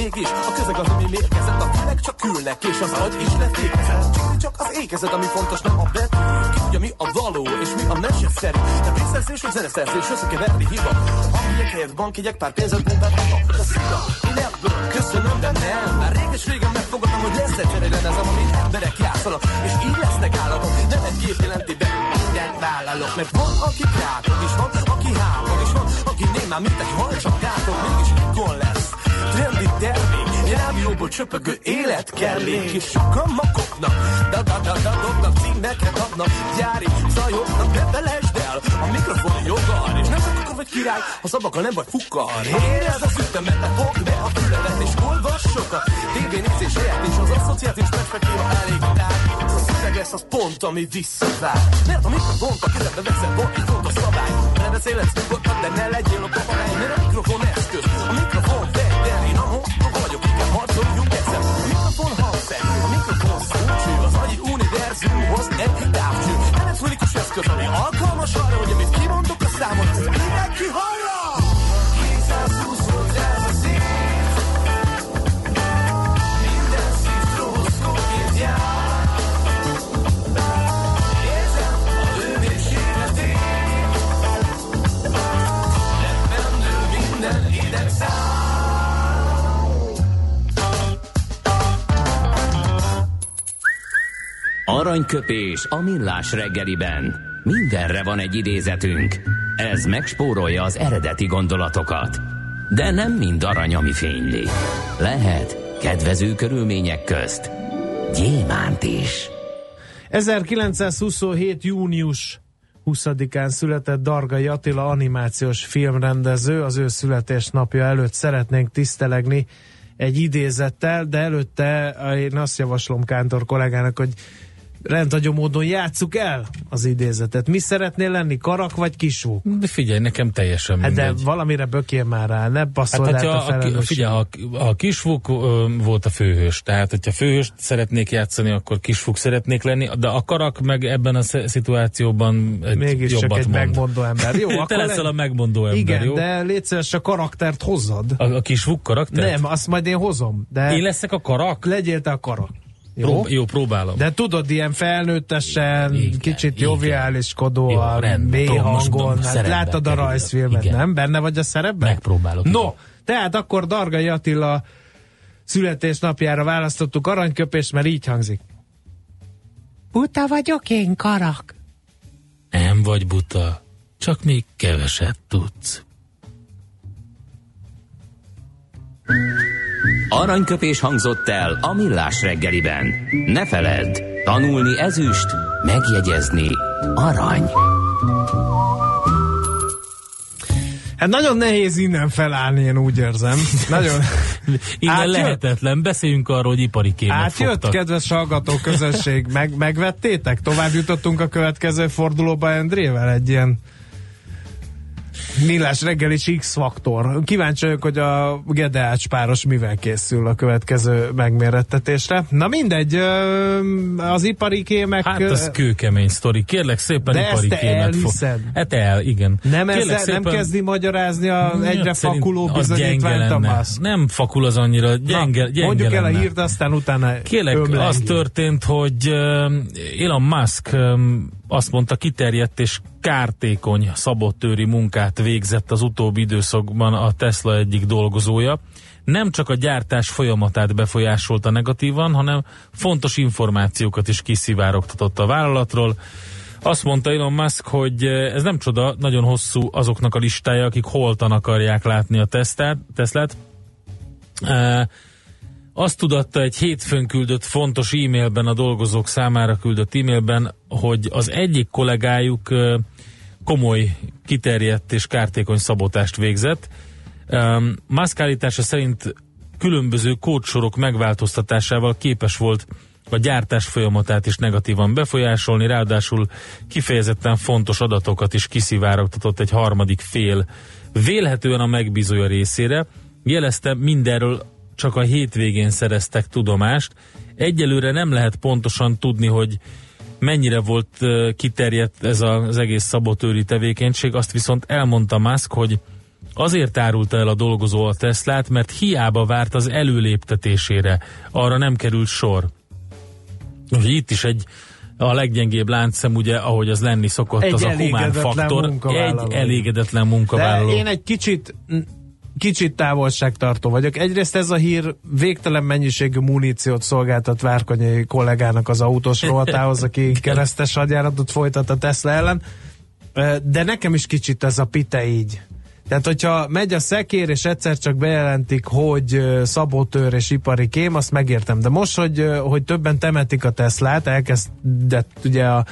mégis. A közeg az, ami mérkezett A fülek csak ülnek, és az agy is lefékezett. Csak, csak az ékezet, ami fontos, nem a betű Ki tudja, mi a való, és mi a meseszerű De pénzszerzés, vagy zeneszerzés, összekeverni hiba. Hangják helyett bankjegyek, pár pénzet munkáltatok A szida, én ebből köszönöm, de nem. Már réges-régen megfogadtam, hogy lesz egy cserélenezem Amit emberek játszanak, és így lesznek állatok Nem egy gép jelenti be, mindent vállalok Mert van, aki krátok, és van, aki hámog És van, aki némán, mint egy hal, csak gátok Rádióból csöpögő élet kellék. És sokan makoknak, da da da da dobnak Címeket adnak, gyári zajoknak Ne felejtsd el, a mikrofon joggal És nem csak akkor vagy király, ha szabakkal nem vagy fukkar Érezd az ütemet, te fogd be a füledet És olvass sokat, tévénézés helyett És az asszociációs perspektíva elég tár A szöveg lesz az pont, ami visszavár Mert a mikrofont a kezedbe veszed, van egy fontos szabály. Ne beszélhetsz nyugodtan, de ne legyél a papagáj Mert a mikrofon eszköz, a mikrofon fegyver Aranyköpés a millás reggeliben. Mindenre van egy idézetünk. Ez megspórolja az eredeti gondolatokat. De nem mind arany, ami fényli. Lehet kedvező körülmények közt gyémánt is. 1927. június 20-án született Dargai Attila animációs filmrendező. Az ő születésnapja előtt szeretnénk tisztelegni egy idézettel, de előtte én azt javaslom Kántor kollégának, hogy rendhagyó módon játsszuk el az idézetet. Mi szeretnél lenni, karak vagy kisvú? De figyelj, nekem teljesen Hát de mindegy. valamire bökél már rá, ne passzol Hát, a a, figyelj, ha, ha a kisfuk volt a főhős, tehát hogyha főhőst szeretnék játszani, akkor kisfuk szeretnék lenni, de a karak meg ebben a sz- szituációban egy Mégis csak jobbat egy mond. megmondó ember. Jó, Te akkor leszel le- a megmondó ember, Igen, jó? de légy szíves, a karaktert hozzad. A, a kisfuk karakter? Nem, azt majd én hozom. De Én leszek a karak? legyél te a karak. Jó? Prób- jó, próbálom. De tudod, ilyen felnőttesen, Igen, kicsit joviáliskodóan, Jó, rendben. mély Prób- most hangon. Hát láttad a rajzfilmet, Igen. nem? Benne vagy a szerepben? Megpróbálok, No, igen. tehát akkor Dargai Attila születésnapjára választottuk aranyköpést, mert így hangzik. Buta vagyok én, karak. Nem vagy buta, csak még keveset tudsz. Aranyköpés hangzott el a millás reggeliben. Ne feledd, tanulni ezüst, megjegyezni arany. Hát nagyon nehéz innen felállni, én úgy érzem. Nagyon. Innen Átjött? lehetetlen, beszéljünk arról, hogy ipari kémet Átjött, fogtak. kedves hallgató közösség, meg, megvettétek? Tovább jutottunk a következő fordulóba Endrével egy ilyen millás reggelis X-faktor. Kíváncsi vagyok, hogy a Gedeács páros mivel készül a következő megmérettetésre. Na mindegy, az ipari kémek... Hát az kőkemény sztori. Kérlek szépen De ipari ezt te kémet elhiszed. Hát el, igen. nem, Kérlek ezzel, nem kezdi magyarázni a egyre Hát szerint fakuló bizonyítványt a lenne. Nem fakul az annyira, gyenge, Na, gyenge mondjuk el a lenne. hírt, aztán utána Kérlek, ömlenjünk. az történt, hogy Elon Musk azt mondta, kiterjedt és kártékony szabottőri munkát végzett az utóbbi időszakban a Tesla egyik dolgozója. Nem csak a gyártás folyamatát befolyásolta negatívan, hanem fontos információkat is kiszivárogtatott a vállalatról. Azt mondta Elon Musk, hogy ez nem csoda, nagyon hosszú azoknak a listája, akik holtan akarják látni a tesztát, Teslát. Azt tudatta egy hétfőn küldött fontos e-mailben, a dolgozók számára küldött e-mailben, hogy az egyik kollégájuk komoly, kiterjedt és kártékony szabotást végzett. Musk állítása szerint különböző kódsorok megváltoztatásával képes volt a gyártás folyamatát is negatívan befolyásolni, ráadásul kifejezetten fontos adatokat is kiszivárogtatott egy harmadik fél, vélhetően a megbízója részére. Jelezte, mindenről csak a hétvégén szereztek tudomást. Egyelőre nem lehet pontosan tudni, hogy mennyire volt kiterjedt ez az egész szabotőri tevékenység, azt viszont elmondta Musk, hogy azért árulta el a dolgozó a Teslát, mert hiába várt az előléptetésére, arra nem került sor. Úgyhogy itt is egy a leggyengébb láncszem, ugye, ahogy az lenni szokott, egy az a humán faktor. Egy elégedetlen munkavállaló. De én egy kicsit kicsit távolságtartó vagyok. Egyrészt ez a hír végtelen mennyiségű muníciót szolgáltat Várkonyi kollégának az autós rovatához, aki keresztes hadjáratot folytat a Tesla ellen, de nekem is kicsit ez a pite így. Tehát, hogyha megy a szekér, és egyszer csak bejelentik, hogy szabotőr és ipari kém, azt megértem. De most, hogy, hogy többen temetik a Teslát, elkezdett ugye a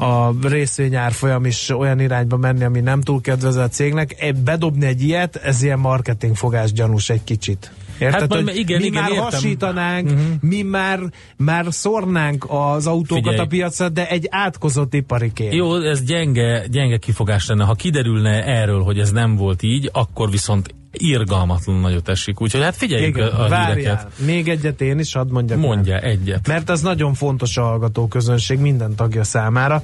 a részvényárfolyam is olyan irányba menni, ami nem túl kedvező a cégnek. Bedobni egy ilyet, ez ilyen marketingfogás gyanús egy kicsit. Érted, hát, hogy igen, mi igen, már értem. hasítanánk, uh-huh. mi már, már szornánk az autókat Figyelj. a piacra, de egy átkozott ipari kém. Jó, ez gyenge, gyenge kifogás lenne. Ha kiderülne erről, hogy ez nem volt így, akkor viszont irgalmatlan nagyot esik. Úgyhogy hát figyeljük Igen, a, a várjál, híreket. Még egyet én is, hadd mondjak Mondja már. egyet. Mert ez nagyon fontos a hallgató közönség minden tagja számára.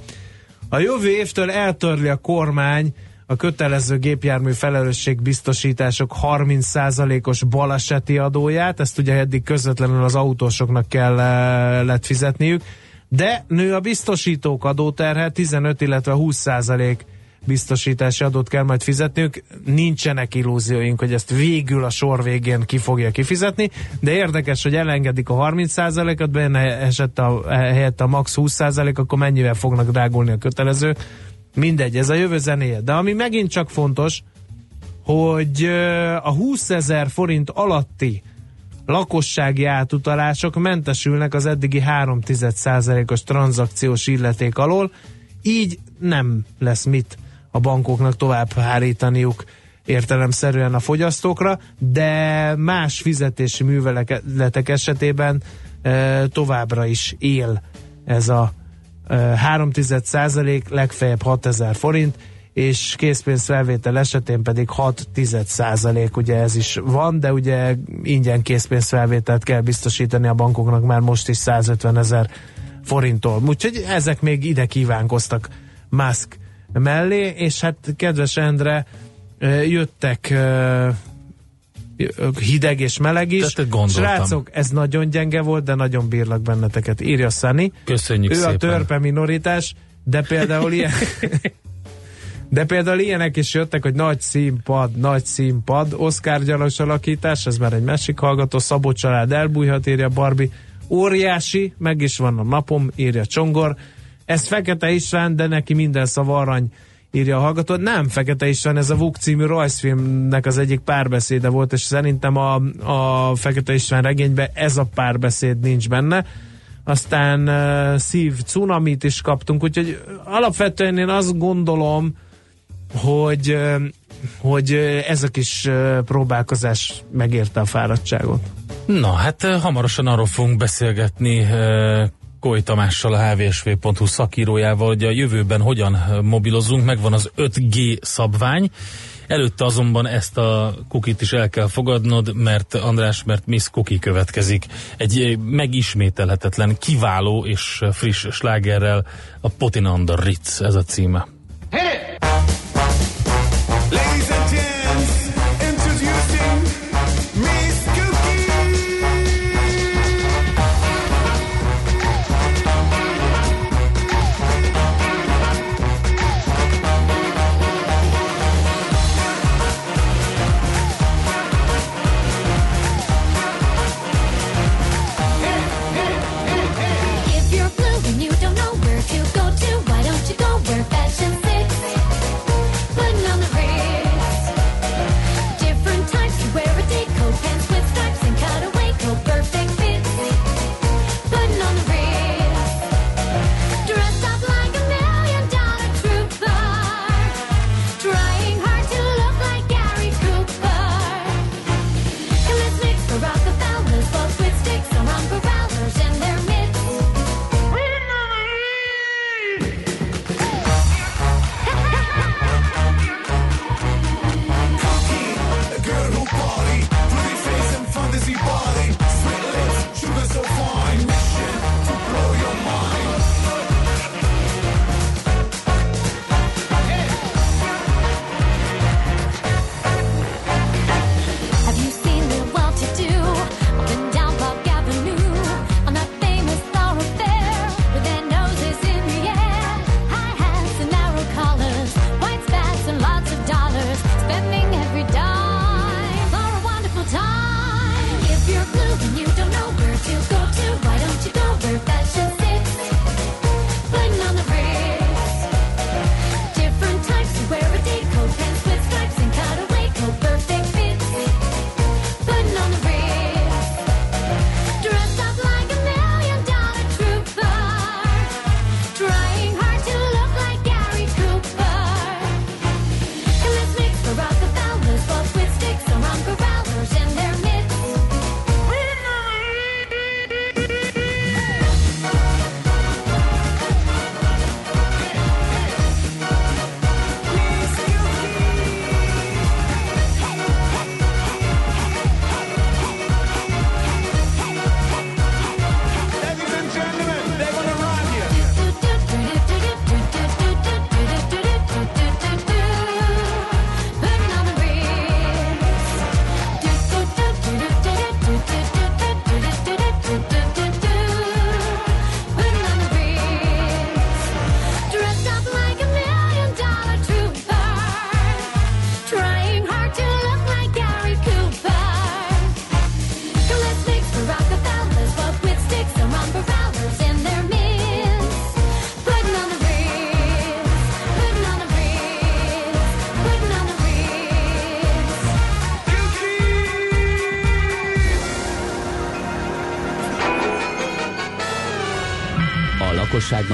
A jövő évtől eltörli a kormány a kötelező gépjármű felelősségbiztosítások 30%-os baleseti adóját, ezt ugye eddig közvetlenül az autósoknak kellett fizetniük, de nő a biztosítók adóterhe 15, illetve 20% biztosítási adót kell majd fizetniük. Nincsenek illúzióink, hogy ezt végül a sor végén ki fogja kifizetni, de érdekes, hogy elengedik a 30%-ot, benne esett a, helyett a max 20%, akkor mennyivel fognak drágulni a kötelezők. Mindegy, ez a jövő zenéje. De ami megint csak fontos, hogy a 20 ezer forint alatti lakossági átutalások mentesülnek az eddigi 3,1%-os tranzakciós illeték alól, így nem lesz mit a bankoknak tovább hárítaniuk értelemszerűen a fogyasztókra, de más fizetési műveletek esetében továbbra is él ez a 3 százalék, legfeljebb 6000 forint, és készpénzfelvétel esetén pedig 6 százalék, ugye ez is van, de ugye ingyen készpénzfelvételt kell biztosítani a bankoknak már most is 150 ezer forinttól. Úgyhogy ezek még ide kívánkoztak Musk mellé, és hát kedves Endre, jöttek hideg és meleg is. Srácok, ez nagyon gyenge volt, de nagyon bírlak benneteket. Írja Szani. Köszönjük ő szépen. a törpe minoritás, de például ilyen... De például ilyenek is jöttek, hogy nagy színpad, nagy színpad, Oscar gyalos alakítás, ez már egy másik hallgató, Szabó család elbújhat, írja Barbie. Óriási, meg is van a napom, írja Csongor. Ez Fekete István, de neki minden szava arany, írja a hallgató. Nem Fekete István, ez a Vuk című rajzfilmnek az egyik párbeszéde volt, és szerintem a, a Fekete István regényben ez a párbeszéd nincs benne. Aztán uh, szív cunamit is kaptunk, úgyhogy alapvetően én azt gondolom, hogy, uh, hogy ez a kis uh, próbálkozás megérte a fáradtságot. Na, hát hamarosan arról fogunk beszélgetni Koly Tamással, a hvsv.hu szakírójával, hogy a jövőben hogyan mobilozunk, megvan az 5G szabvány, Előtte azonban ezt a kukit is el kell fogadnod, mert András, mert Miss Cookie következik. Egy megismételhetetlen, kiváló és friss slágerrel a Potin under Ritz, ez a címe. Lakosság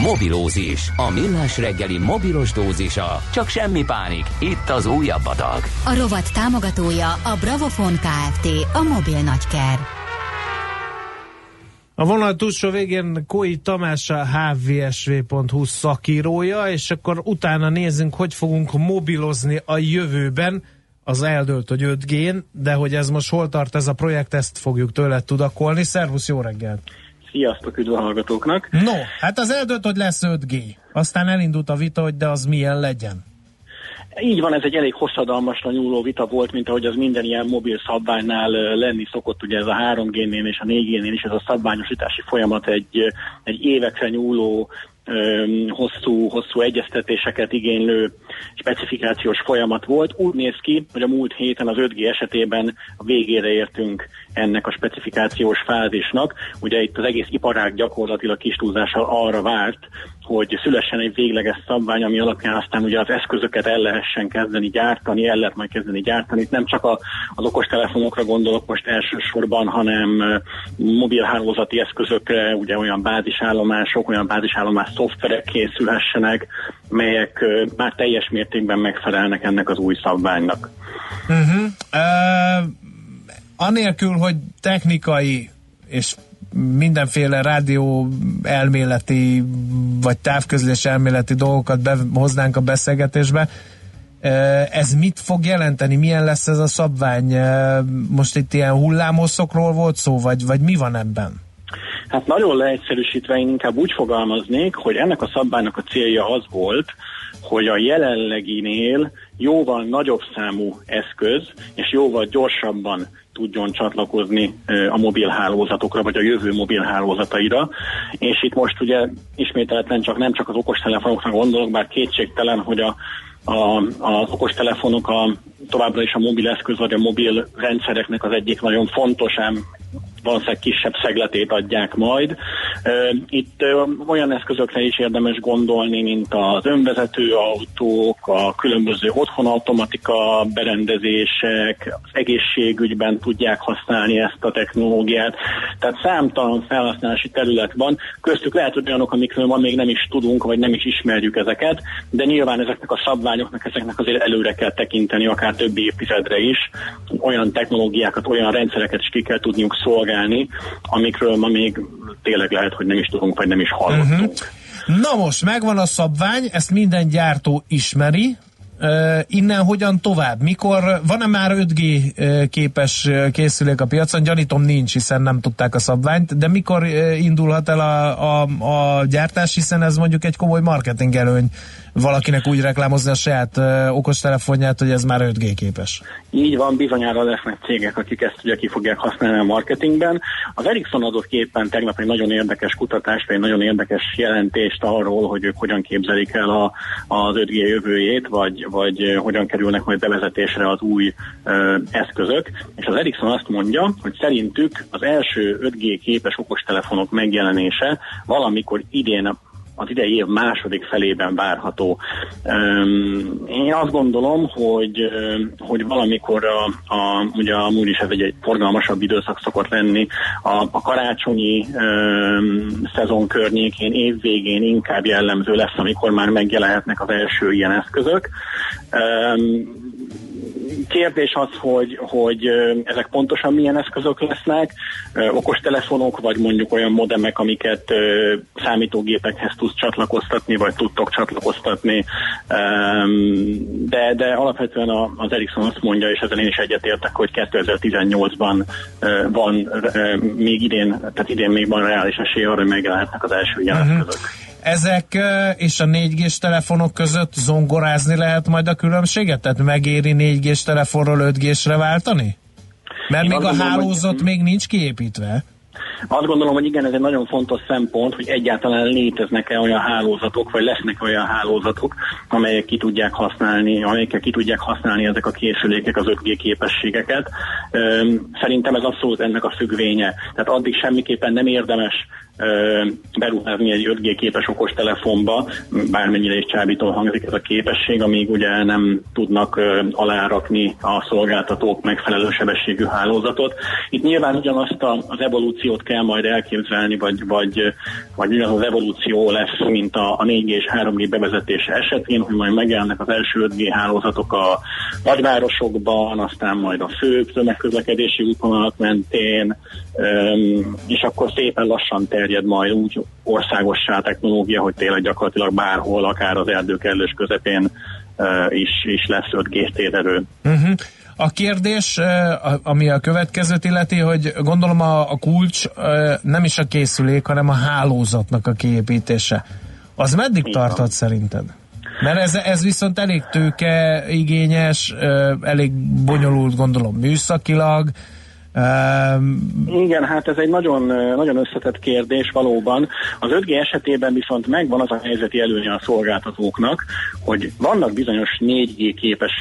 Mobilózis, a millás reggeli mobilos dózisa. Csak semmi pánik, itt az újabb adag. A rovat támogatója a Bravofon Kft. A mobil nagyker. A vonal túlsó végén Kói Tamás a hvsv.hu szakírója, és akkor utána nézzünk, hogy fogunk mobilozni a jövőben. Az eldőlt, hogy 5G-n, de hogy ez most hol tart ez a projekt, ezt fogjuk tőle tudakolni. Szervusz, jó reggelt! Sziasztok, üdv a hallgatóknak! No, hát az eldőlt, hogy lesz 5G. Aztán elindult a vita, hogy de az milyen legyen. Így van, ez egy elég hosszadalmasra nyúló vita volt, mint ahogy az minden ilyen mobil szabványnál lenni szokott, ugye ez a 3G-nél és a 4G-nél is ez a szabványosítási folyamat egy, egy évekre nyúló hosszú, hosszú egyeztetéseket igénylő specifikációs folyamat volt. Úgy néz ki, hogy a múlt héten az 5G esetében a végére értünk ennek a specifikációs fázisnak. Ugye itt az egész iparág gyakorlatilag kis túlzással arra várt, hogy szülessen egy végleges szabvány, ami alapján aztán ugye az eszközöket el lehessen kezdeni gyártani, el lehet majd kezdeni gyártani. Itt nem csak a, az okostelefonokra gondolok most elsősorban, hanem mobilhálózati eszközökre, ugye olyan bázisállomások, olyan bázisállomás szoftverek készülhessenek, melyek már teljes mértékben megfelelnek ennek az új szabványnak. Uh-huh. Uh, anélkül, hogy technikai és mindenféle rádió elméleti vagy távközlés elméleti dolgokat behoznánk a beszélgetésbe. Ez mit fog jelenteni? Milyen lesz ez a szabvány? Most itt ilyen hullámhosszokról volt szó, vagy, vagy mi van ebben? Hát nagyon leegyszerűsítve én inkább úgy fogalmaznék, hogy ennek a szabványnak a célja az volt, hogy a jelenleginél jóval nagyobb számú eszköz, és jóval gyorsabban tudjon csatlakozni a mobilhálózatokra, vagy a jövő mobilhálózataira. És itt most ugye ismételetlen csak nem csak az okostelefonokra gondolok, bár kétségtelen, hogy a, a, az okostelefonok a, továbbra is a mobil eszköz vagy a mobil rendszereknek az egyik nagyon fontos, ám valószínűleg kisebb szegletét adják majd. Itt olyan eszközökre is érdemes gondolni, mint az önvezető autók, a különböző otthonautomatika berendezések, az egészségügyben tudják használni ezt a technológiát. Tehát számtalan felhasználási terület van, köztük lehet, hogy olyanok, amikről ma még nem is tudunk, vagy nem is ismerjük ezeket, de nyilván ezeknek a szabványoknak, ezeknek azért előre kell tekinteni, akár több évtizedre is. Olyan technológiákat, olyan rendszereket is ki kell tudniuk szolgálni, szolgálni, amikről ma még tényleg lehet, hogy nem is tudunk, vagy nem is hallottunk. Uh-huh. Na most, megvan a szabvány, ezt minden gyártó ismeri, Uh, innen hogyan tovább? Mikor van-e már 5G képes készülék a piacon? Gyanítom nincs, hiszen nem tudták a szabványt, de mikor indulhat el a, a, a gyártás, hiszen ez mondjuk egy komoly marketing előny valakinek úgy reklámozni a saját uh, okostelefonját, hogy ez már 5G képes. Így van, bizonyára lesznek cégek, akik ezt ugye ki fogják használni a marketingben. Az Ericsson adott képen tegnap egy nagyon érdekes kutatást, egy nagyon érdekes jelentést arról, hogy ők hogyan képzelik el a, az 5G jövőjét, vagy, vagy hogyan kerülnek majd bevezetésre az új uh, eszközök. És az Ericsson azt mondja, hogy szerintük az első 5G képes okostelefonok megjelenése valamikor idén az idei év második felében várható. Én azt gondolom, hogy, hogy valamikor a, a, ugye amúgy is ez egy, egy forgalmasabb időszak szokott lenni, a, a karácsonyi um, szezon környékén, évvégén inkább jellemző lesz, amikor már megjelenhetnek az első ilyen eszközök. Um, kérdés az, hogy, hogy ezek pontosan milyen eszközök lesznek, okostelefonok, vagy mondjuk olyan modemek, amiket számítógépekhez tudsz csatlakoztatni, vagy tudtok csatlakoztatni, de, de alapvetően az Ericsson azt mondja, és ezzel én is egyetértek, hogy 2018-ban van még idén, tehát idén még van reális esély arra, hogy megjelenhetnek az első ilyen uh-huh. eszközök. Ezek és a 4G-s telefonok között zongorázni lehet majd a különbséget? Tehát megéri 4G-s telefonról 5G-sre váltani? Mert Én még a hálózat hogy... még nincs kiépítve. Azt gondolom, hogy igen, ez egy nagyon fontos szempont, hogy egyáltalán léteznek-e olyan hálózatok, vagy lesznek olyan hálózatok, amelyek ki tudják használni, amelyekkel ki tudják használni ezek a készülékek az 5G képességeket. Szerintem ez abszolút ennek a függvénye. Tehát addig semmiképpen nem érdemes beruházni egy 5G képes okostelefonba, bármennyire is csábító hangzik ez a képesség, amíg ugye nem tudnak alárakni a szolgáltatók megfelelő sebességű hálózatot. Itt nyilván ugyanazt a, az evolúciót kell majd elképzelni, vagy, vagy, vagy ugyanaz az evolúció lesz, mint a, a 4G és 3G bevezetése esetén, hogy majd megjelennek az első 5G hálózatok a nagyvárosokban, aztán majd a fő tömegközlekedési útvonalak mentén, és akkor szépen lassan terjed terjed majd úgy országossá technológia, hogy tényleg gyakorlatilag bárhol, akár az erdőkellős közepén is, is lesz 5G térerő. Uh-huh. A kérdés, ami a következőt illeti, hogy gondolom a, a kulcs nem is a készülék, hanem a hálózatnak a kiépítése. Az meddig Igen. tarthat szerinted? Mert ez, ez viszont elég tőke igényes, elég bonyolult gondolom műszakilag, Um, Igen, hát ez egy nagyon, nagyon összetett kérdés valóban. Az 5G esetében viszont megvan az a helyzeti előnye a szolgáltatóknak, hogy vannak bizonyos 4G képes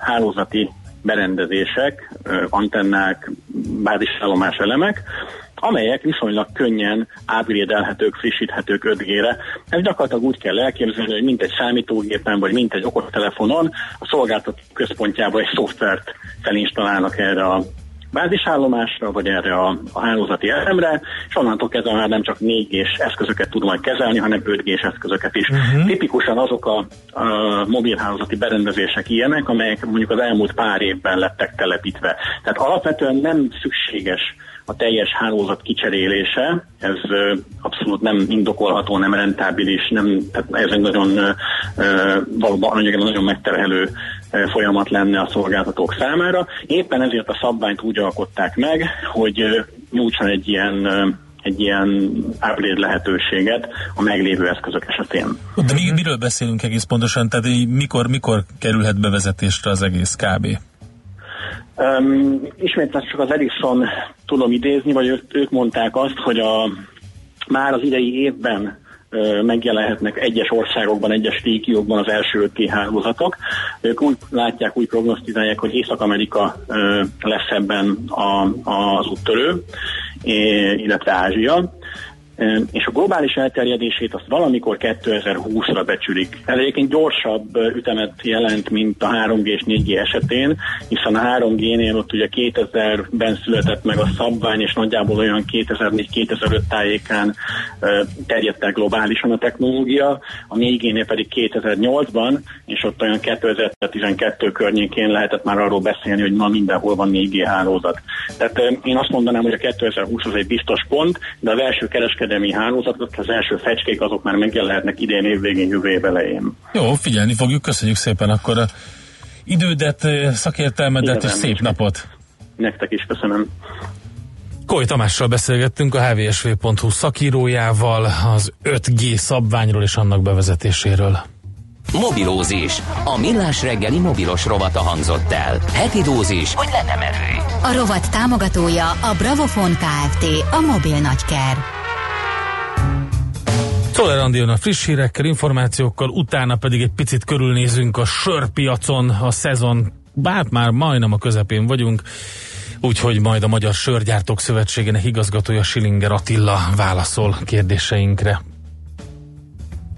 hálózati berendezések, antennák, bázisállomás elemek, amelyek viszonylag könnyen upgrade frissíthetők 5G-re. Ez gyakorlatilag úgy kell elképzelni, hogy mint egy számítógépen, vagy mint egy okostelefonon, a szolgáltató központjába egy szoftvert felinstallálnak erre a bázisállomásra, vagy erre a, a hálózati elemre, és onnantól kezdve már nem csak 4G-s eszközöket tud majd kezelni, hanem 5G-s eszközöket is. Uh-huh. Tipikusan azok a, a mobilhálózati berendezések ilyenek, amelyek mondjuk az elmúlt pár évben lettek telepítve. Tehát alapvetően nem szükséges a teljes hálózat kicserélése, ez abszolút nem indokolható, nem rentábilis, nem, tehát ez egy nagyon, valóban nagyon megterhelő folyamat lenne a szolgáltatók számára. Éppen ezért a szabványt úgy alkották meg, hogy nyújtson egy ilyen egy ilyen upgrade lehetőséget a meglévő eszközök esetén. De mi, miről beszélünk egész pontosan? Tehát mikor, mikor kerülhet bevezetésre az egész kb? Um, ismét csak az Ericsson tudom idézni, vagy ők, ők mondták azt, hogy a, már az idei évben megjelenhetnek egyes országokban, egyes régiókban az első 5G hálózatok. Ők úgy látják, úgy prognosztizálják, hogy Észak-Amerika lesz ebben az úttörő, illetve Ázsia és a globális elterjedését azt valamikor 2020-ra becsülik. Ez egyébként gyorsabb ütemet jelent, mint a 3G és 4G esetén, hiszen a 3G-nél ott ugye 2000-ben született meg a szabvány, és nagyjából olyan 2004-2005 tájékán terjedt el globálisan a technológia, a 4G-nél pedig 2008-ban, és ott olyan 2012 környékén lehetett már arról beszélni, hogy ma mindenhol van 4G hálózat. Tehát én azt mondanám, hogy a 2020 az egy biztos pont, de az első kereskedés kereskedelmi hálózatot, az első fecskék azok már megjelenhetnek idén évvégén, jövő év elején. Jó, figyelni fogjuk, köszönjük szépen akkor a idődet, szakértelmedet Igen, és szép napot! Nektek is köszönöm. Koly Tamással beszélgettünk a hvsv.hu szakírójával az 5G szabványról és annak bevezetéséről. Mobilózis. A millás reggeli mobilos rovata hangzott el. Heti dózis, hogy lenne merő. A rovat támogatója a Bravofon Kft. A mobil nagyker. Toler a friss hírekkel, információkkal, utána pedig egy picit körülnézünk a sörpiacon, a szezon, bár már majdnem a közepén vagyunk, úgyhogy majd a Magyar Sörgyártók Szövetségének igazgatója Silinger Attila válaszol kérdéseinkre.